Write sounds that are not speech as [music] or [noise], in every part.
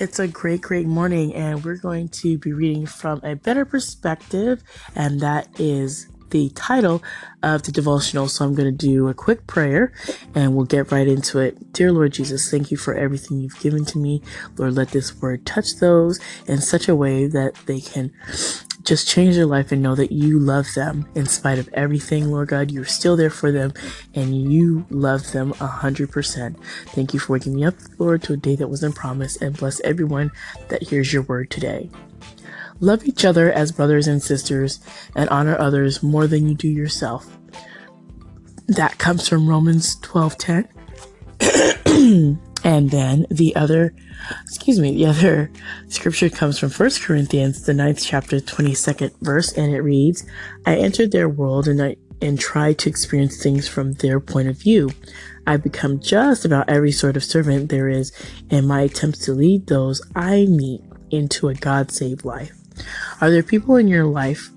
It's a great, great morning, and we're going to be reading from a better perspective, and that is the title of the devotional. So I'm going to do a quick prayer and we'll get right into it. Dear Lord Jesus, thank you for everything you've given to me. Lord, let this word touch those in such a way that they can just change their life and know that you love them in spite of everything, Lord God. You're still there for them and you love them a hundred percent. Thank you for waking me up, Lord, to a day that wasn't promised and bless everyone that hears your word today. Love each other as brothers and sisters and honor others more than you do yourself. That comes from Romans 12:10. [clears throat] and then the other excuse me, the other scripture comes from First Corinthians, the ninth chapter, 22nd verse, and it reads, I entered their world and I and tried to experience things from their point of view. I've become just about every sort of servant there is in my attempts to lead those I meet into a God saved life. Are there people in your life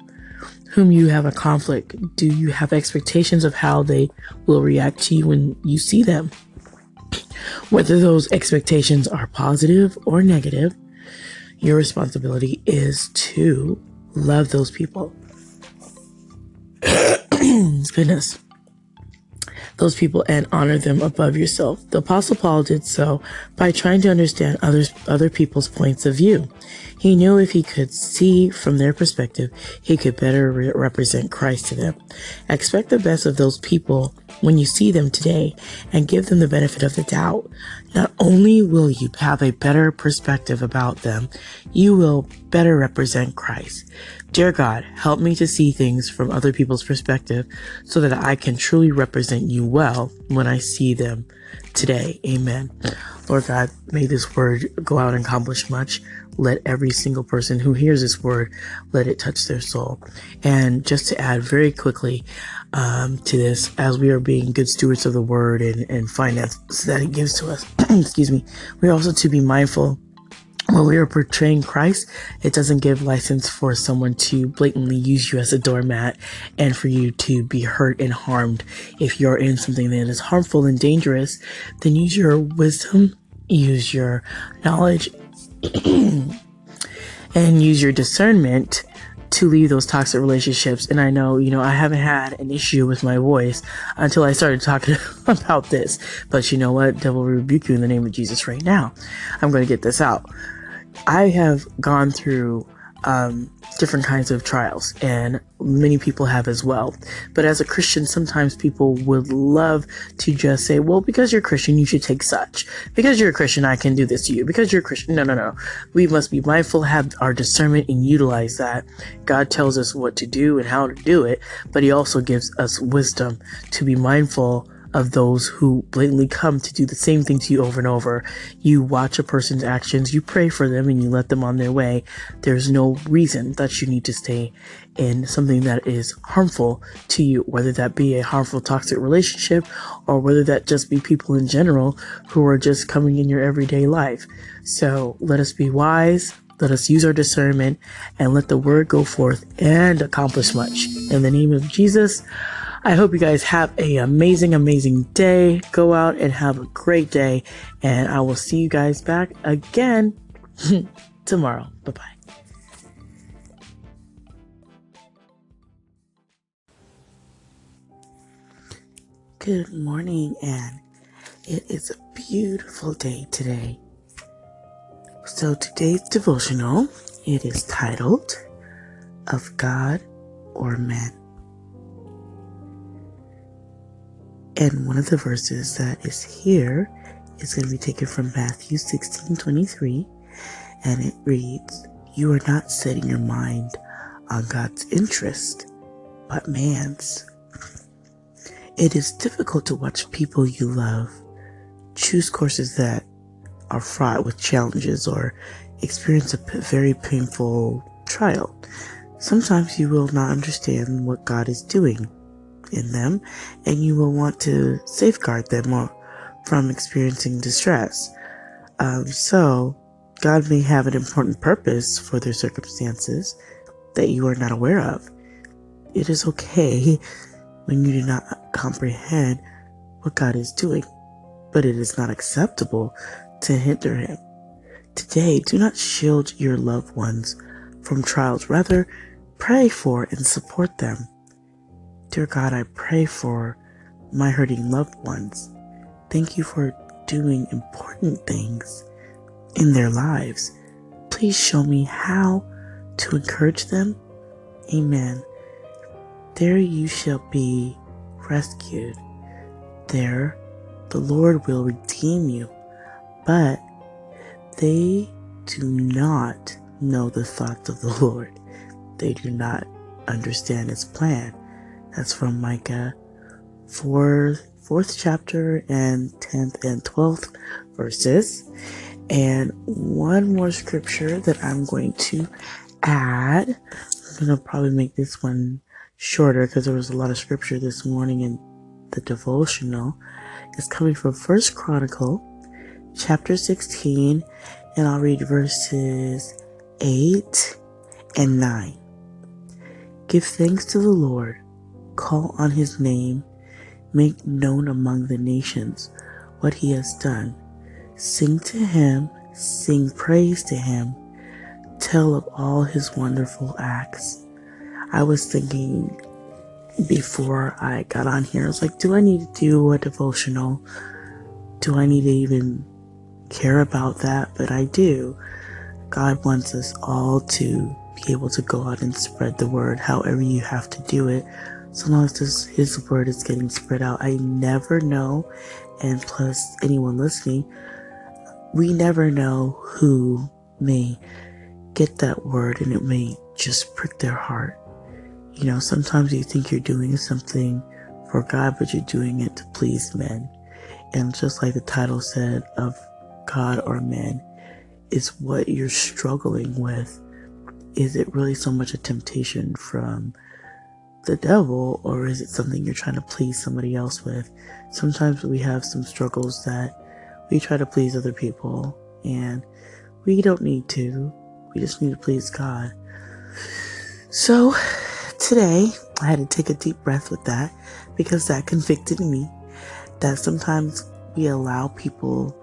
whom you have a conflict? Do you have expectations of how they will react to you when you see them? Whether those expectations are positive or negative, your responsibility is to love those people. [coughs] Goodness. Those people and honor them above yourself. The apostle Paul did so by trying to understand others, other people's points of view. He knew if he could see from their perspective, he could better re- represent Christ to them. Expect the best of those people when you see them today and give them the benefit of the doubt. Not only will you have a better perspective about them, you will better represent Christ. Dear God, help me to see things from other people's perspective so that I can truly represent you well when I see them today. Amen. Lord God, may this word go out and accomplish much. Let every single person who hears this word, let it touch their soul. And just to add very quickly um, to this, as we are being good stewards of the word and, and finance that it gives to us, [clears throat] excuse me, we're also to be mindful when we are portraying Christ, it doesn't give license for someone to blatantly use you as a doormat and for you to be hurt and harmed. If you're in something that is harmful and dangerous, then use your wisdom, use your knowledge, [clears throat] and use your discernment to leave those toxic relationships. And I know, you know, I haven't had an issue with my voice until I started talking [laughs] about this. But you know what? Devil rebuke you in the name of Jesus right now. I'm going to get this out. I have gone through um, different kinds of trials, and many people have as well. But as a Christian, sometimes people would love to just say, well, because you're Christian, you should take such. Because you're a Christian, I can do this to you. Because you're a Christian. No, no, no. We must be mindful, have our discernment, and utilize that. God tells us what to do and how to do it, but He also gives us wisdom to be mindful of those who blatantly come to do the same thing to you over and over. You watch a person's actions, you pray for them, and you let them on their way. There's no reason that you need to stay in something that is harmful to you, whether that be a harmful toxic relationship or whether that just be people in general who are just coming in your everyday life. So let us be wise. Let us use our discernment and let the word go forth and accomplish much. In the name of Jesus, I hope you guys have a amazing, amazing day. Go out and have a great day. And I will see you guys back again [laughs] tomorrow. Bye bye. Good morning, and it is a beautiful day today. So today's devotional, it is titled Of God or Men. And one of the verses that is here is going to be taken from Matthew 16 23, and it reads, You are not setting your mind on God's interest, but man's. It is difficult to watch people you love choose courses that are fraught with challenges or experience a very painful trial. Sometimes you will not understand what God is doing in them, and you will want to safeguard them from experiencing distress. Um, so, God may have an important purpose for their circumstances that you are not aware of. It is okay when you do not comprehend what God is doing, but it is not acceptable to hinder Him. Today, do not shield your loved ones from trials. Rather, pray for and support them. Dear God, I pray for my hurting loved ones. Thank you for doing important things in their lives. Please show me how to encourage them. Amen. There you shall be rescued. There the Lord will redeem you. But they do not know the thoughts of the [laughs] Lord. They do not understand his plan. That's from Micah 4, 4th chapter and 10th and 12th verses. And one more scripture that I'm going to add. I'm going to probably make this one shorter because there was a lot of scripture this morning in the devotional. It's coming from First Chronicle chapter 16 and I'll read verses 8 and 9. Give thanks to the Lord, call on his name, make known among the nations what he has done. Sing to him, sing praise to him, tell of all his wonderful acts. I was thinking before I got on here, I was like, do I need to do a devotional? Do I need to even care about that? But I do. God wants us all to be able to go out and spread the word however you have to do it. So long as his word is getting spread out. I never know, and plus anyone listening, we never know who may get that word and it may just prick their heart. You know, sometimes you think you're doing something for God, but you're doing it to please men. And just like the title said of God or men, is what you're struggling with is it really so much a temptation from the devil or is it something you're trying to please somebody else with? Sometimes we have some struggles that we try to please other people and we don't need to. We just need to please God. So today I had to take a deep breath with that because that convicted me that sometimes we allow people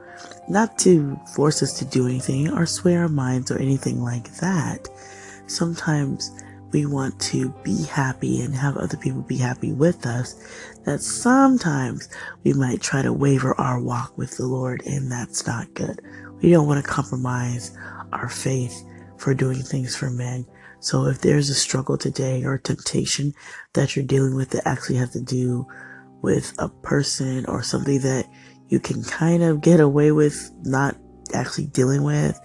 not to force us to do anything or sway our minds or anything like that sometimes we want to be happy and have other people be happy with us, that sometimes we might try to waver our walk with the Lord, and that's not good. We don't want to compromise our faith for doing things for men. So if there's a struggle today or temptation that you're dealing with that actually has to do with a person or something that you can kind of get away with not actually dealing with,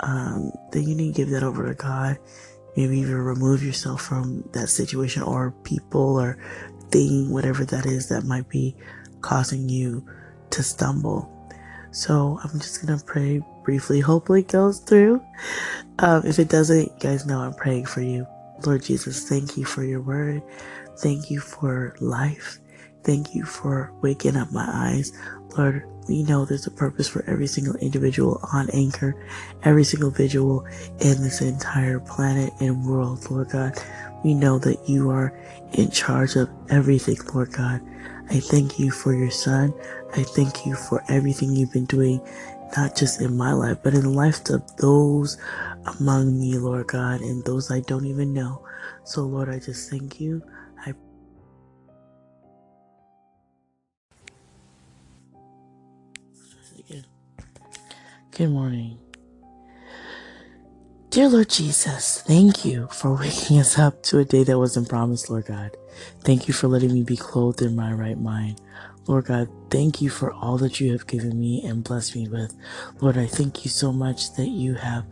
um, then you need to give that over to God. Maybe even remove yourself from that situation or people or thing, whatever that is that might be causing you to stumble. So I'm just gonna pray briefly. Hopefully it goes through. Um, if it doesn't, you guys know I'm praying for you. Lord Jesus, thank you for your word. Thank you for life. Thank you for waking up my eyes. Lord, we know there's a purpose for every single individual on Anchor, every single individual in this entire planet and world, Lord God. We know that you are in charge of everything, Lord God. I thank you for your son. I thank you for everything you've been doing, not just in my life, but in the lives of those among me, Lord God, and those I don't even know. So, Lord, I just thank you. Good morning. Dear Lord Jesus, thank you for waking us up to a day that wasn't promised, Lord God. Thank you for letting me be clothed in my right mind. Lord God, thank you for all that you have given me and blessed me with. Lord, I thank you so much that you have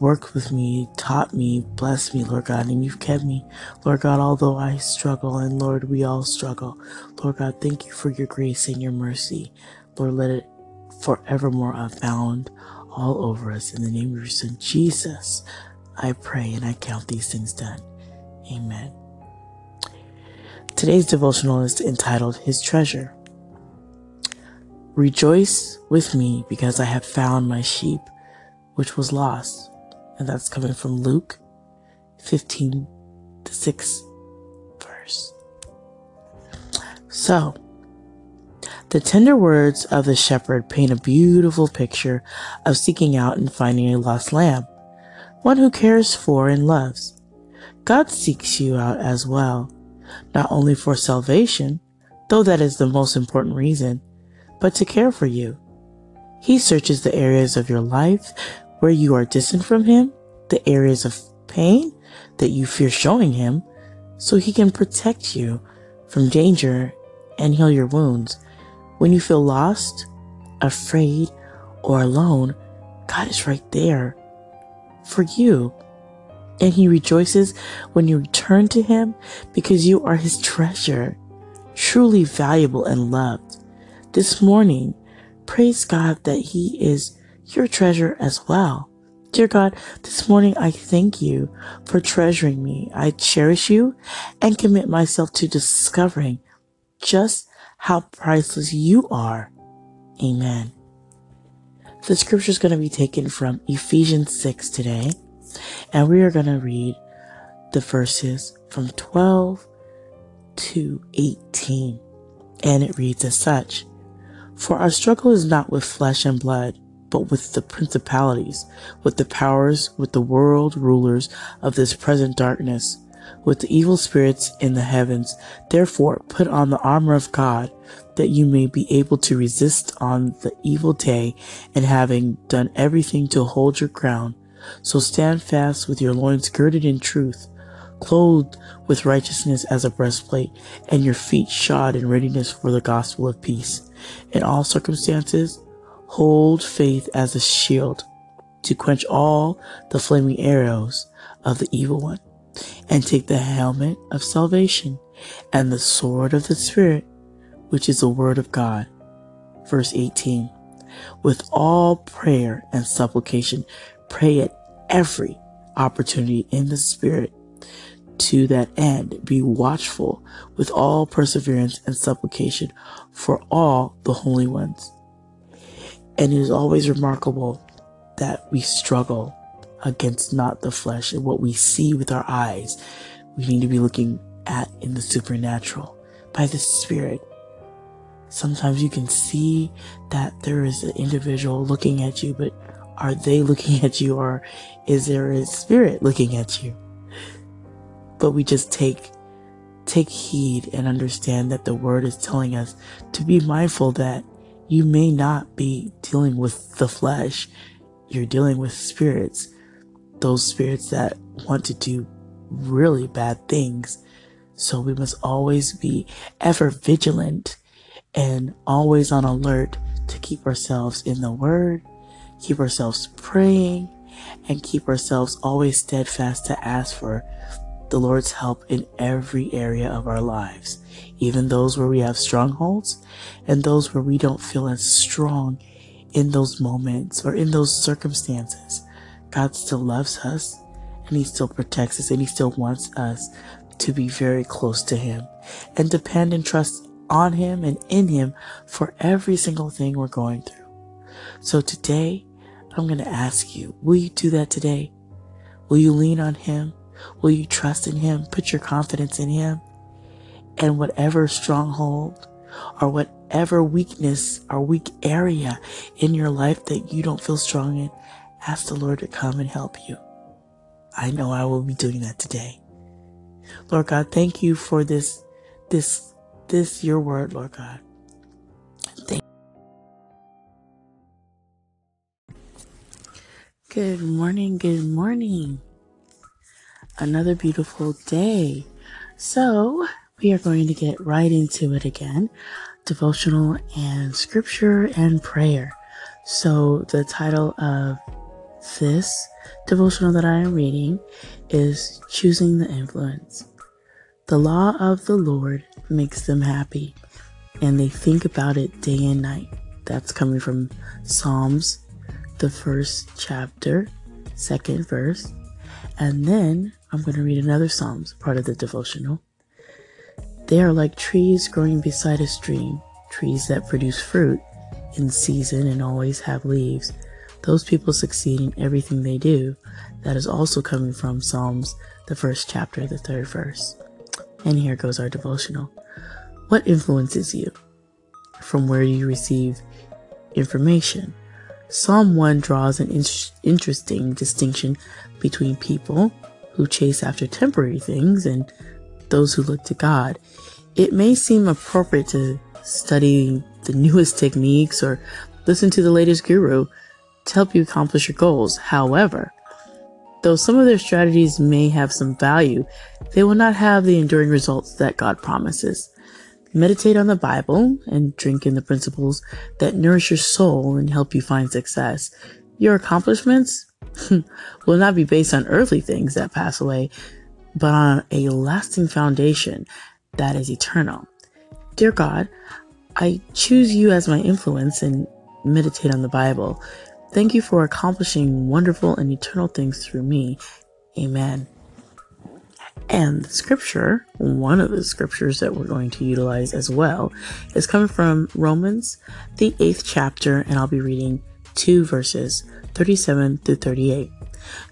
worked with me, taught me, blessed me, Lord God, and you've kept me. Lord God, although I struggle, and Lord, we all struggle. Lord God, thank you for your grace and your mercy. Lord, let it forevermore abound all over us. In the name of your Son, Jesus, I pray and I count these things done. Amen. Today's devotional is entitled His Treasure. Rejoice with me because I have found my sheep, which was lost. And that's coming from Luke 15 to 6 verse. So, The tender words of the shepherd paint a beautiful picture of seeking out and finding a lost lamb, one who cares for and loves. God seeks you out as well, not only for salvation, though that is the most important reason, but to care for you. He searches the areas of your life where you are distant from Him, the areas of pain that you fear showing Him, so He can protect you from danger and heal your wounds. When you feel lost, afraid, or alone, God is right there for you. And He rejoices when you return to Him because you are His treasure, truly valuable and loved. This morning, praise God that He is your treasure as well. Dear God, this morning I thank you for treasuring me. I cherish you and commit myself to discovering just how priceless you are. Amen. The scripture is going to be taken from Ephesians 6 today, and we are going to read the verses from 12 to 18. And it reads as such For our struggle is not with flesh and blood but with the principalities, with the powers, with the world rulers of this present darkness, with the evil spirits in the heavens. Therefore, put on the armor of God, that you may be able to resist on the evil day, and having done everything to hold your ground. So stand fast with your loins girded in truth, clothed with righteousness as a breastplate, and your feet shod in readiness for the gospel of peace. In all circumstances, Hold faith as a shield to quench all the flaming arrows of the evil one, and take the helmet of salvation and the sword of the Spirit, which is the word of God. Verse 18. With all prayer and supplication, pray at every opportunity in the Spirit. To that end, be watchful with all perseverance and supplication for all the holy ones. And it is always remarkable that we struggle against not the flesh and what we see with our eyes. We need to be looking at in the supernatural by the Spirit. Sometimes you can see that there is an individual looking at you, but are they looking [laughs] at you or is there a spirit looking at you? But we just take take heed and understand that the word is telling us to be mindful that you may not be dealing with the flesh. You're dealing with spirits, those spirits that want to do really bad things. So we must always be ever vigilant and always on alert to keep ourselves in the word, keep ourselves praying, and keep ourselves always steadfast to ask for the Lord's help in every area of our lives, even those where we have strongholds and those where we don't feel as strong in those moments or in those circumstances. God still loves us and He still protects us and He still wants us to be very close to Him and depend and trust on Him and in Him for every single thing we're going through. So today, I'm going to ask you, will you do that today? Will you lean on Him? Will you trust in Him? Put your confidence in Him? And whatever stronghold or whatever weakness or weak area in your life that you don't feel strong in, ask the Lord to come and help you. I know I will be doing that today. Lord God, thank you for this, this, this, your word, Lord God. Thank. Good morning, good morning another beautiful day. So, we are going to get right into it again devotional and scripture and prayer. So, the title of this devotional that I am reading is Choosing the Influence. The law of the Lord makes them happy, and they think about it day and night. That's coming from Psalms, the first chapter, second verse. And then I'm going to read another Psalms, part of the devotional. They are like trees growing beside a stream, trees that produce fruit in season and always have leaves. Those people succeed in everything they do. That is also coming from Psalms, the first chapter, the third verse. And here goes our devotional. What influences you? from where you receive information. Psalm 1 draws an in- interesting distinction between people who chase after temporary things and those who look to God. It may seem appropriate to study the [laughs] newest techniques or listen to the latest guru to help you accomplish your goals. However, though some of their strategies may have some value, they will not have the enduring results that God promises. Meditate on the Bible and drink in the principles that nourish your soul and help you find success. Your accomplishments [laughs] will not be based on earthly things that pass away, but on a lasting foundation that is eternal. Dear God, I choose you as my influence and meditate on the Bible. Thank you for accomplishing wonderful and eternal things through me. Amen. And the scripture, one of the scriptures that we're going to utilize as well, is coming from Romans, the eighth chapter, and I'll be reading two verses 37 through 38.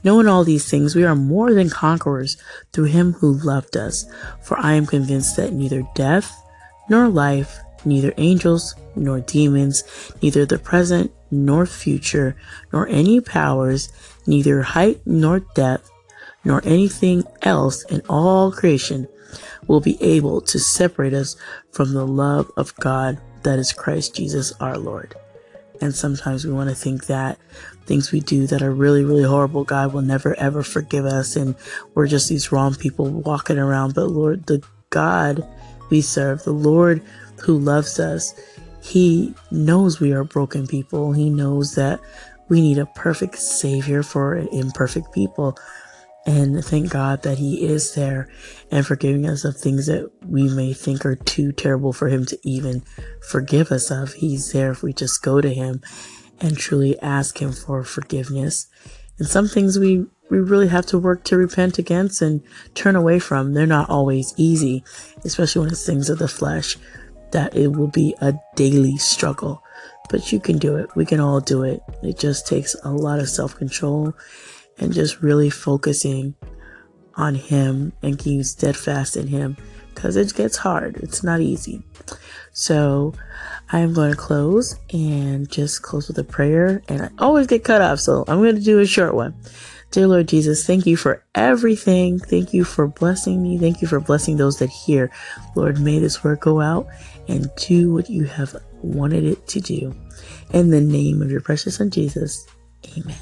Knowing all these things, we are more than conquerors through him who loved us. For I am convinced that neither death, nor life, neither angels, nor demons, neither the present, nor future, nor any powers, neither height nor depth, nor anything else in all creation will be able to separate us from the love of God that is Christ Jesus our Lord. And sometimes we want to think that things we do that are really, really horrible, God will never ever forgive us and we're just these wrong people walking around. But Lord, the God we serve, the Lord who loves us, He knows we are broken people. He knows that we need a perfect Savior for imperfect people. And thank God that He is there and forgiving us of things that we may think are too terrible for Him to even forgive us of. He's there if we just go to Him and truly ask Him for forgiveness. And some things we, we really have to work to repent against and turn away from. They're not always easy, especially when it's things of the flesh, that it will be a daily struggle. But you can do it. We can all do it. It just takes a lot of self control and just really focusing on Him and being steadfast in Him because it gets hard. It's not easy. So I am going to close and just close with a prayer. And I always get cut off, so I'm going to do a short one. Dear Lord Jesus, thank you for everything. Thank you for blessing me. Thank you for blessing those that hear. Lord, may this word go out and do what you have wanted it to do. In the name of your precious son, Jesus, amen.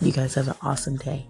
You guys have an awesome day.